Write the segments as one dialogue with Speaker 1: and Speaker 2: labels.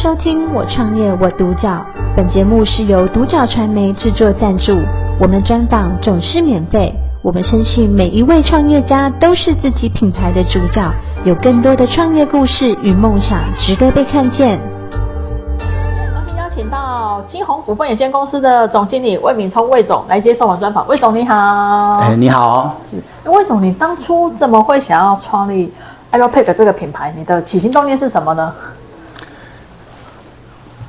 Speaker 1: 收听《我创业我独角》，本节目是由独角传媒制作赞助，我们专访总是免费。我们相信每一位创业家都是自己品牌的主角，有更多的创业故事与梦想值得被看
Speaker 2: 见。今天邀请到金鸿股份有限公司的总经理魏敏聪魏总来接受我们专访。魏总你好，
Speaker 3: 哎你好，
Speaker 2: 是魏总，你当初怎么会想要创立 Aeropack 这个品牌？你的起心动念是什么呢？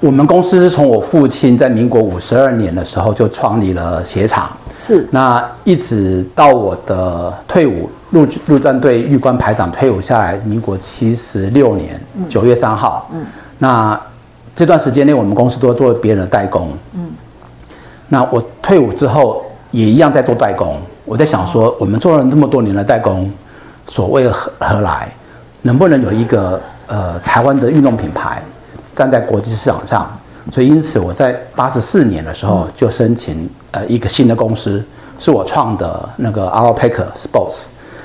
Speaker 3: 我们公司是从我父亲在民国五十二年的时候就创立了鞋厂，
Speaker 2: 是。那
Speaker 3: 一直到我的退伍，陆陆战队预官排长退伍下来，民国七十六年九月三号，嗯，那这段时间内我们公司都做别人的代工，嗯，那我退伍之后也一样在做代工，我在想说，我们做了那么多年的代工，所谓何何来？能不能有一个呃台湾的运动品牌？站在国际市场上，所以因此我在八十四年的时候就申请呃一个新的公司，是我创的那个 Aeropack Sports，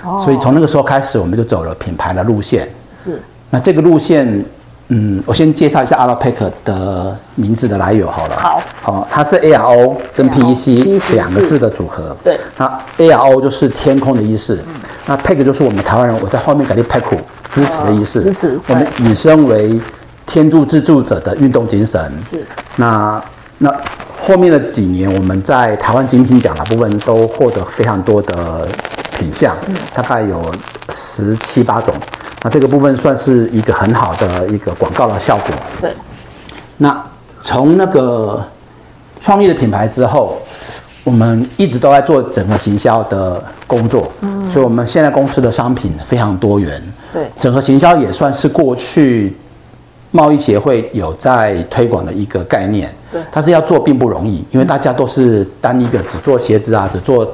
Speaker 3: 哦，所以从那个时候开始我们就走了品牌的路线。是。那这个路线，嗯，我先介绍一下 Aeropack 的名字的来由好了。好。好，它是 A R O 跟 P E C 两个字的组合。对。那 A R O 就是天空的意思，嗯，那 Pack 就是我们台湾人我在后面改的 Pack 支持的意思。支持。我们引申为。天助自助者的运动精神是。那那后面的几年，我们在台湾精品奖的部分都获得非常多的品项，嗯，大概有十七八种。那这个部分算是一个很好的一个广告的效果。对。那从那个创立的品牌之后，我们一直都在做整个行销的工作。嗯。所以我们现在公司的商品非常多元。对。整合行销也算是过去。贸易协会有在推广的一个概念，对，但是要做并不容易，因为大家都是单一个只做鞋子啊，只做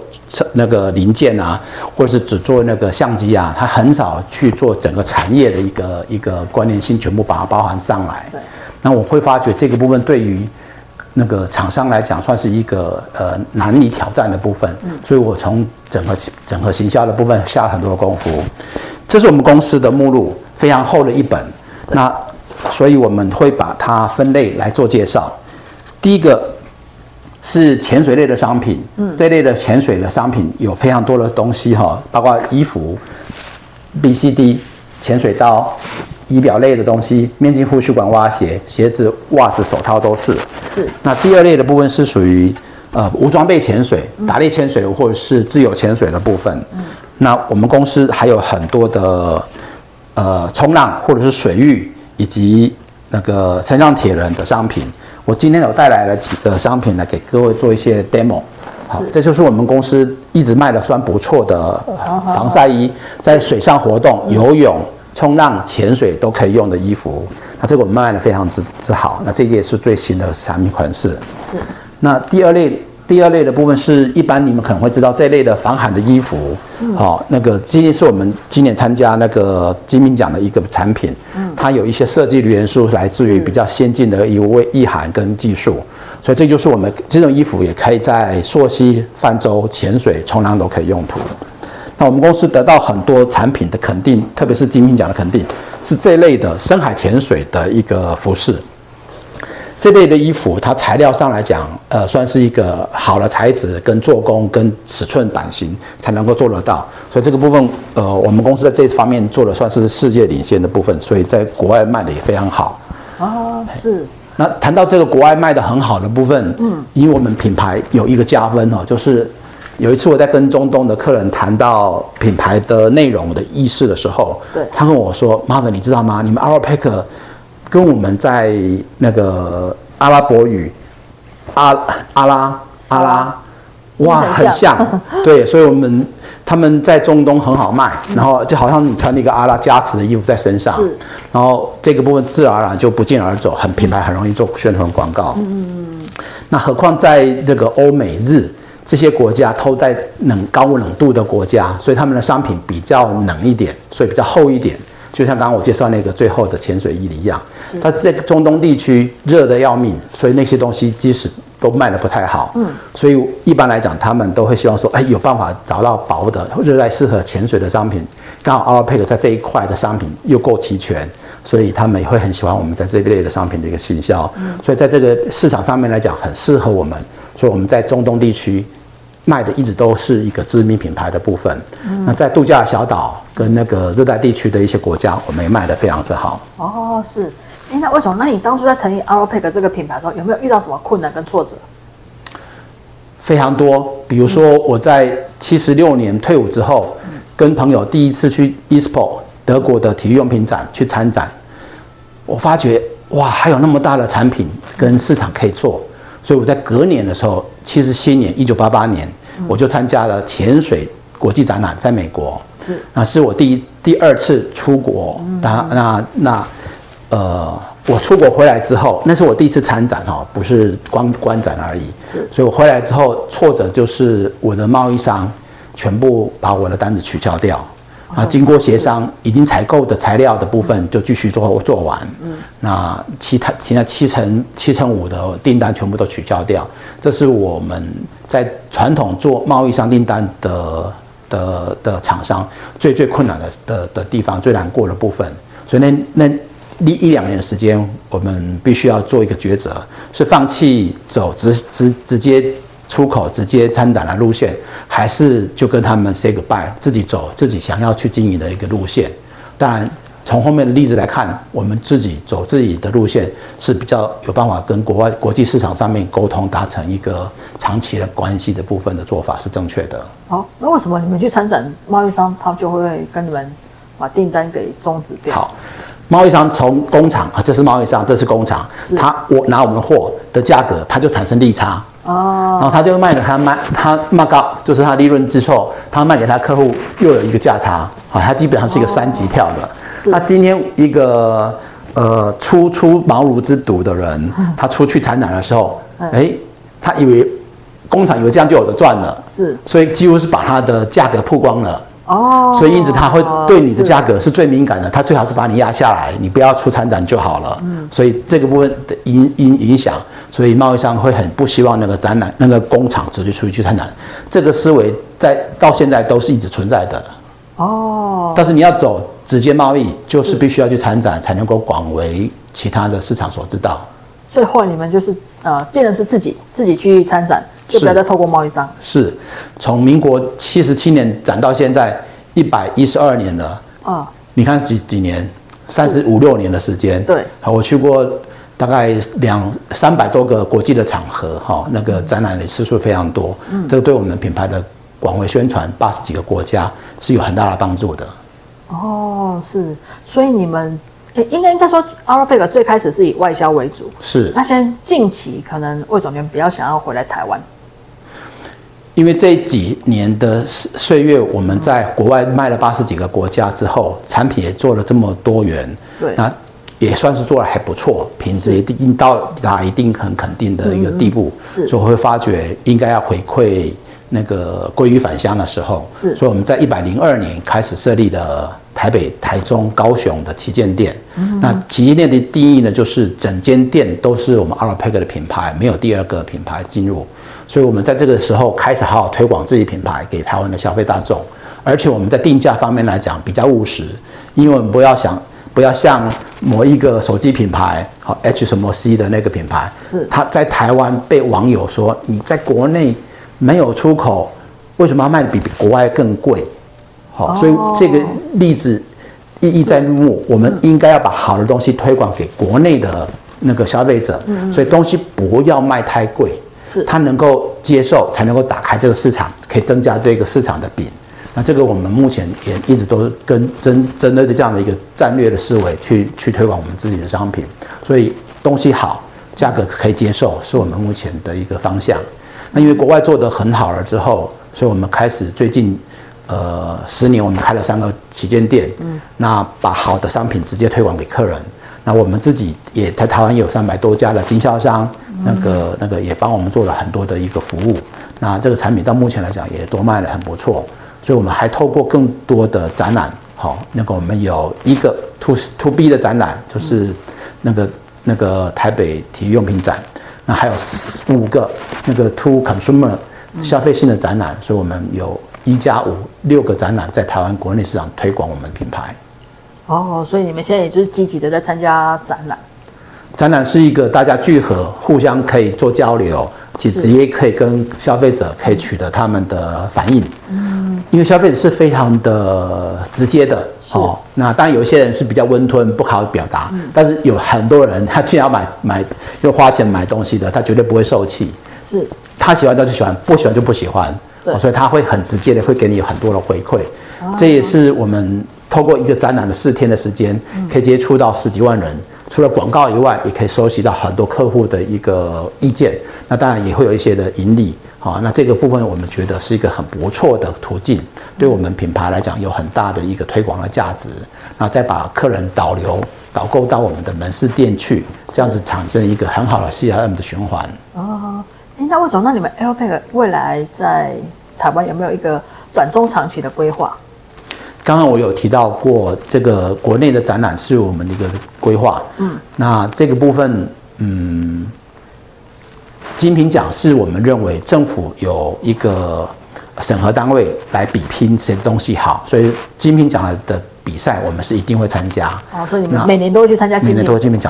Speaker 3: 那个零件啊，或者是只做那个相机啊，它很少去做整个产业的一个一个关联性，全部把它包含上来。对，那我会发觉这个部分对于那个厂商来讲，算是一个呃难以挑战的部分。嗯，所以我从整个整合行销的部分下了很多的功夫。这是我们公司的目录，非常厚的一本。那所以我们会把它分类来做介绍。第一个是潜水类的商品，嗯，这类的潜水的商品有非常多的东西哈，包括衣服、BCD、潜水刀、仪表类的东西、面镜护腕蛙鞋、鞋子、袜子、手套都是。是。那第二类的部分是属于呃无装备潜水、打猎潜水或者是自由潜水的部分。嗯。那我们公司还有很多的呃冲浪或者是水域。以及那个身上铁人的商品，我今天有带来了几个商品来给各位做一些 demo。好，这就是我们公司一直卖的算不错的防晒衣，在水上活动、游泳、冲浪、潜水都可以用的衣服。那这个我们卖的非常之之好。那这也是最新的产品款式。是。那第二类。第二类的部分是一般你们可能会知道这类的防寒的衣服，嗯，好，哦，那个今天是我们今年参加那个金品奖的一个产品，嗯，它有一些设计的元素来自于比较先进的一个意涵跟技术，所以这就是我们这种衣服也可以在溯溪、泛舟、潜水、冲浪都可以用途。那我们公司得到很多产品的肯定，特别是金品奖的肯定，是这类的深海潜水的一个服饰。这类的衣服，它材料上来讲，呃，算是一个好的材质、跟做工、跟尺寸、版型才能够做得到。所以这个部分，呃，我们公司在这方面做的算是世界领先的部分，所以在国外卖的也非常好。啊，是。那谈到这个国外卖的很好的部分，嗯，因为我们品牌有一个加分哦，就是有一次我在跟中东的客人谈到品牌的内容的意识的时候，对，他跟我说：“Marvin，你知道吗？你们 Aeropack 跟我们在那个阿拉伯语阿阿拉阿拉哇很像，对，所以我们他们在中东很好卖，然后就好像你穿了一个阿拉加持的衣服在身上，是，然后这个部分自然而然就不胫而走，很品牌很容易做宣传广告，嗯，那何况在这个欧美日这些国家都在冷高冷度的国家，所以他们的商品比较冷一点，所以比较厚一点。就像刚刚我介绍那个最后的潜水衣一样，它在中东地区热得要命，所以那些东西即使都卖得不太好。嗯，所以一般来讲，他们都会希望说，哎，有办法找到薄的、热带适合潜水的商品，刚好 Alpek 在这一块的商品又够齐全，所以他们也会很喜欢我们在这一类的商品的一个行销。嗯，所以在这个市场上面来讲，很适合我们。所以我们在中东地区卖的一直都是一个知名品牌的部分。嗯，那在度假小岛跟那个热带地区的一些国家，我们也卖的非常之好。
Speaker 2: 哦，是。哎，那魏总，那你当初在成立 Aropec 这个品牌的时候，有没有遇到什么困难跟挫折？
Speaker 3: 非常多，比如说我在七十六年退伍之后，嗯、跟朋友第一次去 ESPO 德国的体育用品展去参展，我发觉哇，还有那么大的产品跟市场可以做，所以我在隔年的时候，七十七年，一九八八年，嗯、我就参加了潜水国际展览，在美国，是，那是我第一第二次出国，嗯、那那那呃。我出国回来之后，那是我第一次参展哈，不是光观展而已。是，所以我回来之后，挫折就是我的贸易商全部把我的单子取消掉。啊，经过协商，已经采购的材料的部分就继续做做完。嗯，那其他其他七成七成五的订单全部都取消掉。这是我们在传统做贸易商订单的的的厂商最最困难的的的地方，最难过的部分。所以那那。一一两年的时间，我们必须要做一个抉择，是放弃走直直直接出口、直接参展的路线，还是就跟他们 say goodbye，自己走自己想要去经营的一个路线。当然，从后面的例子来看，我们自己走自己的路线是比较有办法跟国外国际市场上面沟通，达成一个长期的关系的部分的做法是正确的。
Speaker 2: 好，那为什么你们去参展，贸易商他就会跟你们把订单给终止掉？
Speaker 3: 好。贸易商从工厂啊，这是贸易商，这是工厂，他我拿我们的货的价格，他就产生利差哦，然后他就卖给他卖他卖高，就是他利润之后，他卖给他客户又有一个价差，啊，他基本上是一个三级跳的。是。他今天一个呃初出茅庐之毒的人，他出去参展的时候，哎，他以为工厂以为这样就有的赚了，是，所以几乎是把他的价格曝光了。哦，所以因此他会对你的价格是最敏感的，他最好是把你压下来，你不要出参展就好了。嗯，所以这个部分的影影影响，所以贸易商会很不希望那个展览那个工厂直接出去去参展，这个思维在到现在都是一直存在的。哦，但是你要走直接贸易，就是必须要去参展，才能够广为其他的市场所知道。
Speaker 2: 最后你们就是呃，变成是自己自己去参展。就不要再透过贸易商。
Speaker 3: 是，从民国七十七年展到现在一百一十二年了。啊、哦，你看几几年，三十五六年的时间。对。好，我去过大概两三百多个国际的场合，哈，那个展览的次数非常多。嗯。这个对我们品牌的广为宣传，八十几个国家是有很大的帮助的。
Speaker 2: 哦，是，所以你们。诶，应该应该说，Alpek 最开始是以外销为主。是。那现在近期可能魏总监比较想要回来台湾。
Speaker 3: 因为这几年的岁月，我们在国外卖了八十几个国家之后，产品也做了这么多元。对。那也算是做的还不错，品质也已经到达一定很肯定的一个地步。是。所以我会发觉应该要回馈那个归于返乡的时候。是。所以我们在一百零二年开始设立的。台北、台中、高雄的旗舰店，嗯、那旗舰店的定义呢，就是整间店都是我们 Alpek 的品牌，没有第二个品牌进入。所以我们在这个时候开始好好推广自己品牌给台湾的消费大众，而且我们在定价方面来讲比较务实，因为我们不要想，不要像某一个手机品牌，好 H 什么 C 的那个品牌，是他在台湾被网友说你在国内没有出口，为什么要卖比国外更贵？好，所以这个例子意义在目，我们应该要把好的东西推广给国内的那个消费者，所以东西不要卖太贵，是，他能够接受，才能够打开这个市场，可以增加这个市场的饼。那这个我们目前也一直都跟针针对这样的一个战略的思维去去推广我们自己的商品，所以东西好，价格可以接受，是我们目前的一个方向。那因为国外做得很好了之后，所以我们开始最近。呃，十年我们开了三个旗舰店，嗯，那把好的商品直接推广给客人。那我们自己也在台湾有三百多家的经销商，嗯、那个那个也帮我们做了很多的一个服务。那这个产品到目前来讲也都卖得很不错，所以我们还透过更多的展览，好，那个我们有一个 to to B 的展览，就是那个那个台北体育用品展，那还有五个那个 to consumer 消费性的展览，所以我们有。一加五六个展览在台湾国内市场推广我们品牌。
Speaker 2: 哦，所以你们现在也就是积极的在参加展览。
Speaker 3: 展览是一个大家聚合，互相可以做交流，其实也可以跟消费者可以取得他们的反应。嗯，因为消费者是非常的直接的。哦，那当然有一些人是比较温吞，不好表达。嗯。但是有很多人，他既然要买买又花钱买东西的，他绝对不会受气。
Speaker 2: 是。
Speaker 3: 他喜欢他就喜欢，不喜欢就不喜欢。对。所以他会很直接的会给你很多的回馈。哦。这也是我们透过一个展览的四天的时间，可以接触到十几万人。除了广告以外，也可以收集到很多客户的一个意见。那当然也会有一些的盈利，好，那这个部分我们觉得是一个很不错的途径，对我们品牌来讲有很大的一个推广的价值。那再把客人导流导购到我们的门市店去，这样子产生一个很好的 CRM 的循环。
Speaker 2: 哦，哎，那魏总，那你们 Aeropack 未来在台湾有没有一个短中长期的规划？
Speaker 3: 刚刚我有提到过，这个国内的展览是我们的一个规划。嗯，那这个部分，嗯，精品奖是我们认为政府有一个审核单位来比拼谁的东西好，所以精品奖的比赛我们是一定会参加。
Speaker 2: 哦，所以你们每年都会去参加精品？
Speaker 3: 每年都会金品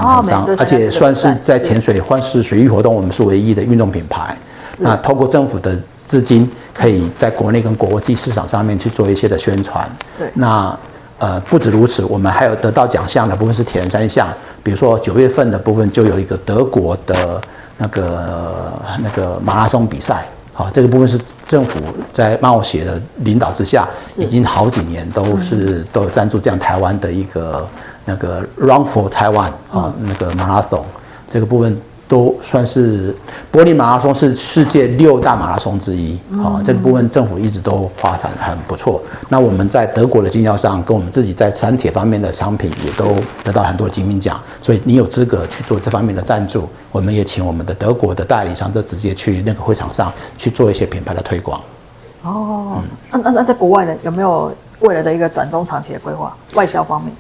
Speaker 3: 而且算是在潜水或是水域活动，我们是唯一的运动品牌。那透过政府的。资金可以在国内跟国际市场上面去做一些的宣传。对。那呃不止如此，我们还有得到奖项的部分是铁人三项，比如说九月份的部分就有一个德国的那个那个马拉松比赛。好，这个部分是政府在冒险的领导之下，已经好几年都是都有赞助这样台湾的一个那个 Run for Taiwan 啊那个马拉松这个部分。都算是柏林马拉松是世界六大马拉松之一，好、嗯，这个部分政府一直都发展很不错。那我们在德国的经销商跟我们自己在山铁方面的商品也都得到很多精品奖，所以你有资格去做这方面的赞助。我们也请我们的德国的代理商，都直接去那个会场上去做一些品牌的推广。
Speaker 2: 哦，那那那在国外呢，有没有未来的一个短中长期的规划？外销方面？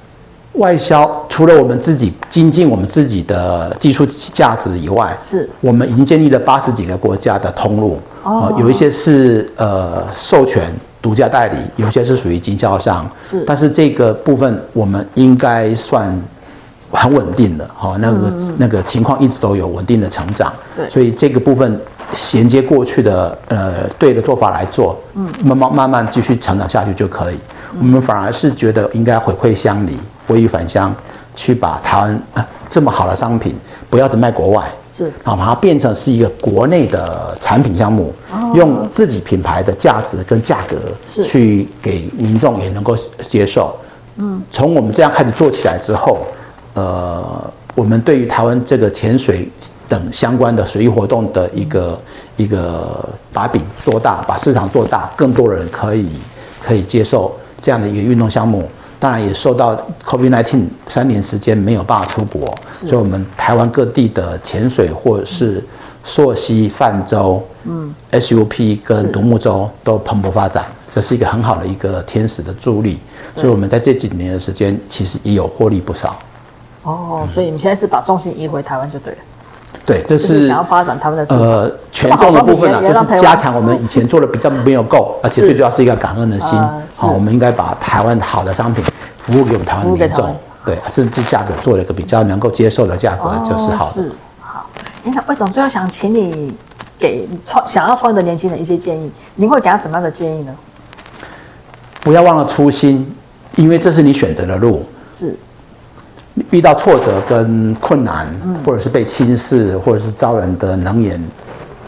Speaker 3: 外销除了我们自己精进我们自己的技术价值以外，是。我们已经建立了八十几个国家的通路，哦，有一些是呃授权独家代理，有些是属于经销商，是，但是这个部分我们应该算很稳定的，哈，那个那个情况一直都有稳定的成长，对，所以这个部分衔接过去的呃对的做法来做，嗯，慢慢慢慢继续成长下去就可以，嗯、我们反而是觉得应该回馈乡里。回忆返乡，去把台湾啊这么好的商品，不要只卖国外，是。啊，把它变成是一个国内的产品项目，哦、用自己品牌的价值跟价格，是。去给民众也能够接受。嗯，从我们这样开始做起来之后，呃，我们对于台湾这个潜水等相关的水域活动的一个、嗯、一个把饼做大，把市场做大，更多人可以可以接受这样的一个运动项目。当然也受到 COVID-19 三年时间没有办法出国，所以我们台湾各地的潜水或者是溯溪、泛舟、嗯、SUP 跟独木舟都蓬勃发展，这是一个很好的一个天使的助力。所以我们在这几年的时间其实也有获利不少。
Speaker 2: 哦，所以你们现在是把重心移回台湾就对了。
Speaker 3: 对，这是、
Speaker 2: 想要发展他们的呃
Speaker 3: 权重的部分啊，就是加强我们以前做的比较没有够，而且最主要是一个感恩的心。呃、好，我们应该把台湾好的商品服务给我们台湾民众，对，甚至价格做了一个比较能够接受的价格，就是好的。哦、是好，
Speaker 2: 那魏总最后想请你给创想要创业的年轻人一些建议，您会给他什么样的建议呢？
Speaker 3: 不要忘了初心，因为这是你选择的路。是。遇到挫折跟困难，或者是被轻视，或者是遭人的冷言，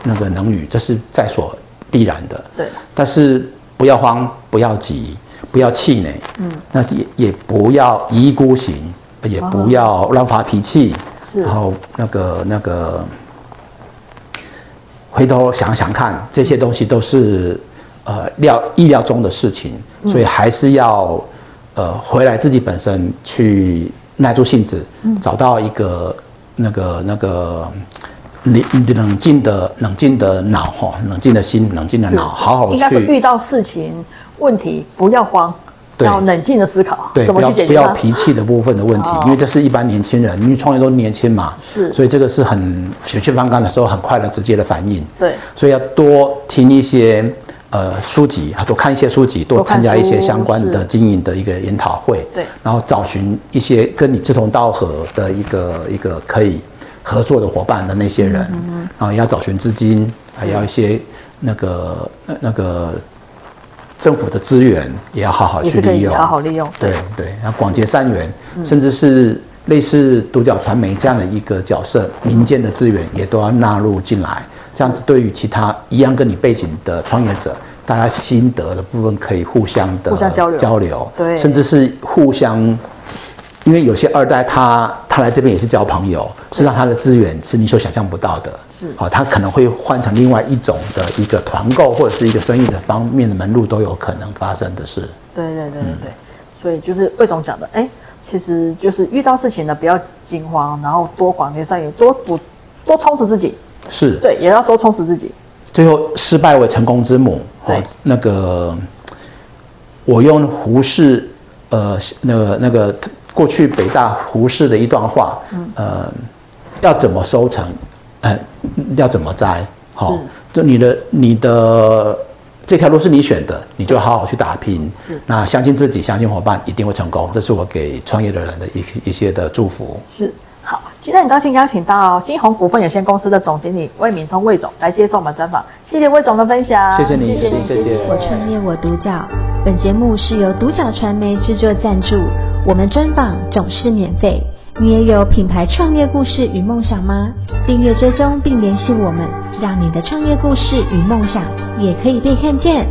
Speaker 3: 那个冷语，这是在所必然的。对。但是不要慌，不要急，不要气馁。嗯。那也也不要一意孤行，也不要乱发脾气。是。然后那个那个，回头想想看，这些东西都是呃料意料中的事情，所以还是要呃回来自己本身去。耐住性子，找到一个那个那个冷冷静的冷静的脑哈，冷静的心，冷静的脑，好好去。
Speaker 2: 应该是遇到事情问题不要慌，要冷静的思考，
Speaker 3: 对，怎么去解决？不要脾气的部分的问题，因为这是一般年轻人，因为创业都年轻嘛，是，所以这个是很血气方刚的时候很快的直接的反应，对，所以要多听一些呃书籍，多看一些书籍，多参加一些相关的经营的一个研讨会，
Speaker 2: 对，
Speaker 3: 然后找寻一些跟你志同道合的一个一个可以合作的伙伴的那些人，嗯。嗯，然后也要找寻资金，还要一些那个那个政府的资源也要好好去利用，
Speaker 2: 好好利用，
Speaker 3: 对。对，要广结善缘，甚至是。类似独角传媒这样的一个角色，民间的资源也都要纳入进来，这样子对于其他一样跟你背景的创业者，大家心得的部分可以互相的
Speaker 2: 互相交流，
Speaker 3: 交流，
Speaker 2: 对，
Speaker 3: 甚至是互相，因为有些二代他他来这边也是交朋友，实际上他的资源是你所想象不到的，
Speaker 2: 是，
Speaker 3: 好，他可能会换成另外一种的一个团购或者是一个生意的方面的门路都有可能发生的事，
Speaker 2: 对对对对对，嗯、所以就是魏总讲的，哎。其实就是遇到事情呢，不要惊慌，然后多广结善缘，多补，多充实自己。
Speaker 3: 是。
Speaker 2: 对，也要多充实自己。
Speaker 3: 最后，失败为成功之母。
Speaker 2: 对。
Speaker 3: 哦、那个，我用胡适，呃，那个那个过去北大胡适的一段话，嗯，呃，要怎么收成，呃，要怎么栽，好、哦，就你的你的。这条路是你选的，你就好好去打拼。
Speaker 2: 是，
Speaker 3: 那相信自己，相信伙伴，一定会成功。这是我给创业的人的一一些的祝福。
Speaker 2: 是，好，今天很高兴邀请到金鸿股份有限公司的总经理魏敏聪魏总来接受我们专访。谢谢魏总的分享。
Speaker 3: 谢谢你，
Speaker 2: 谢谢你，谢谢。
Speaker 1: 我创业我独角，本节目是由独角传媒制作赞助，我们专访总是免费。你。也有品牌创业故事与梦想吗？订阅追踪并联系我们，让你。的创业故事与梦想也可以被看见。